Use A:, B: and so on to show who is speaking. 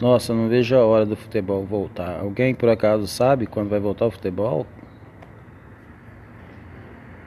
A: Nossa, não vejo a hora do futebol voltar. Alguém por acaso sabe quando vai voltar o futebol?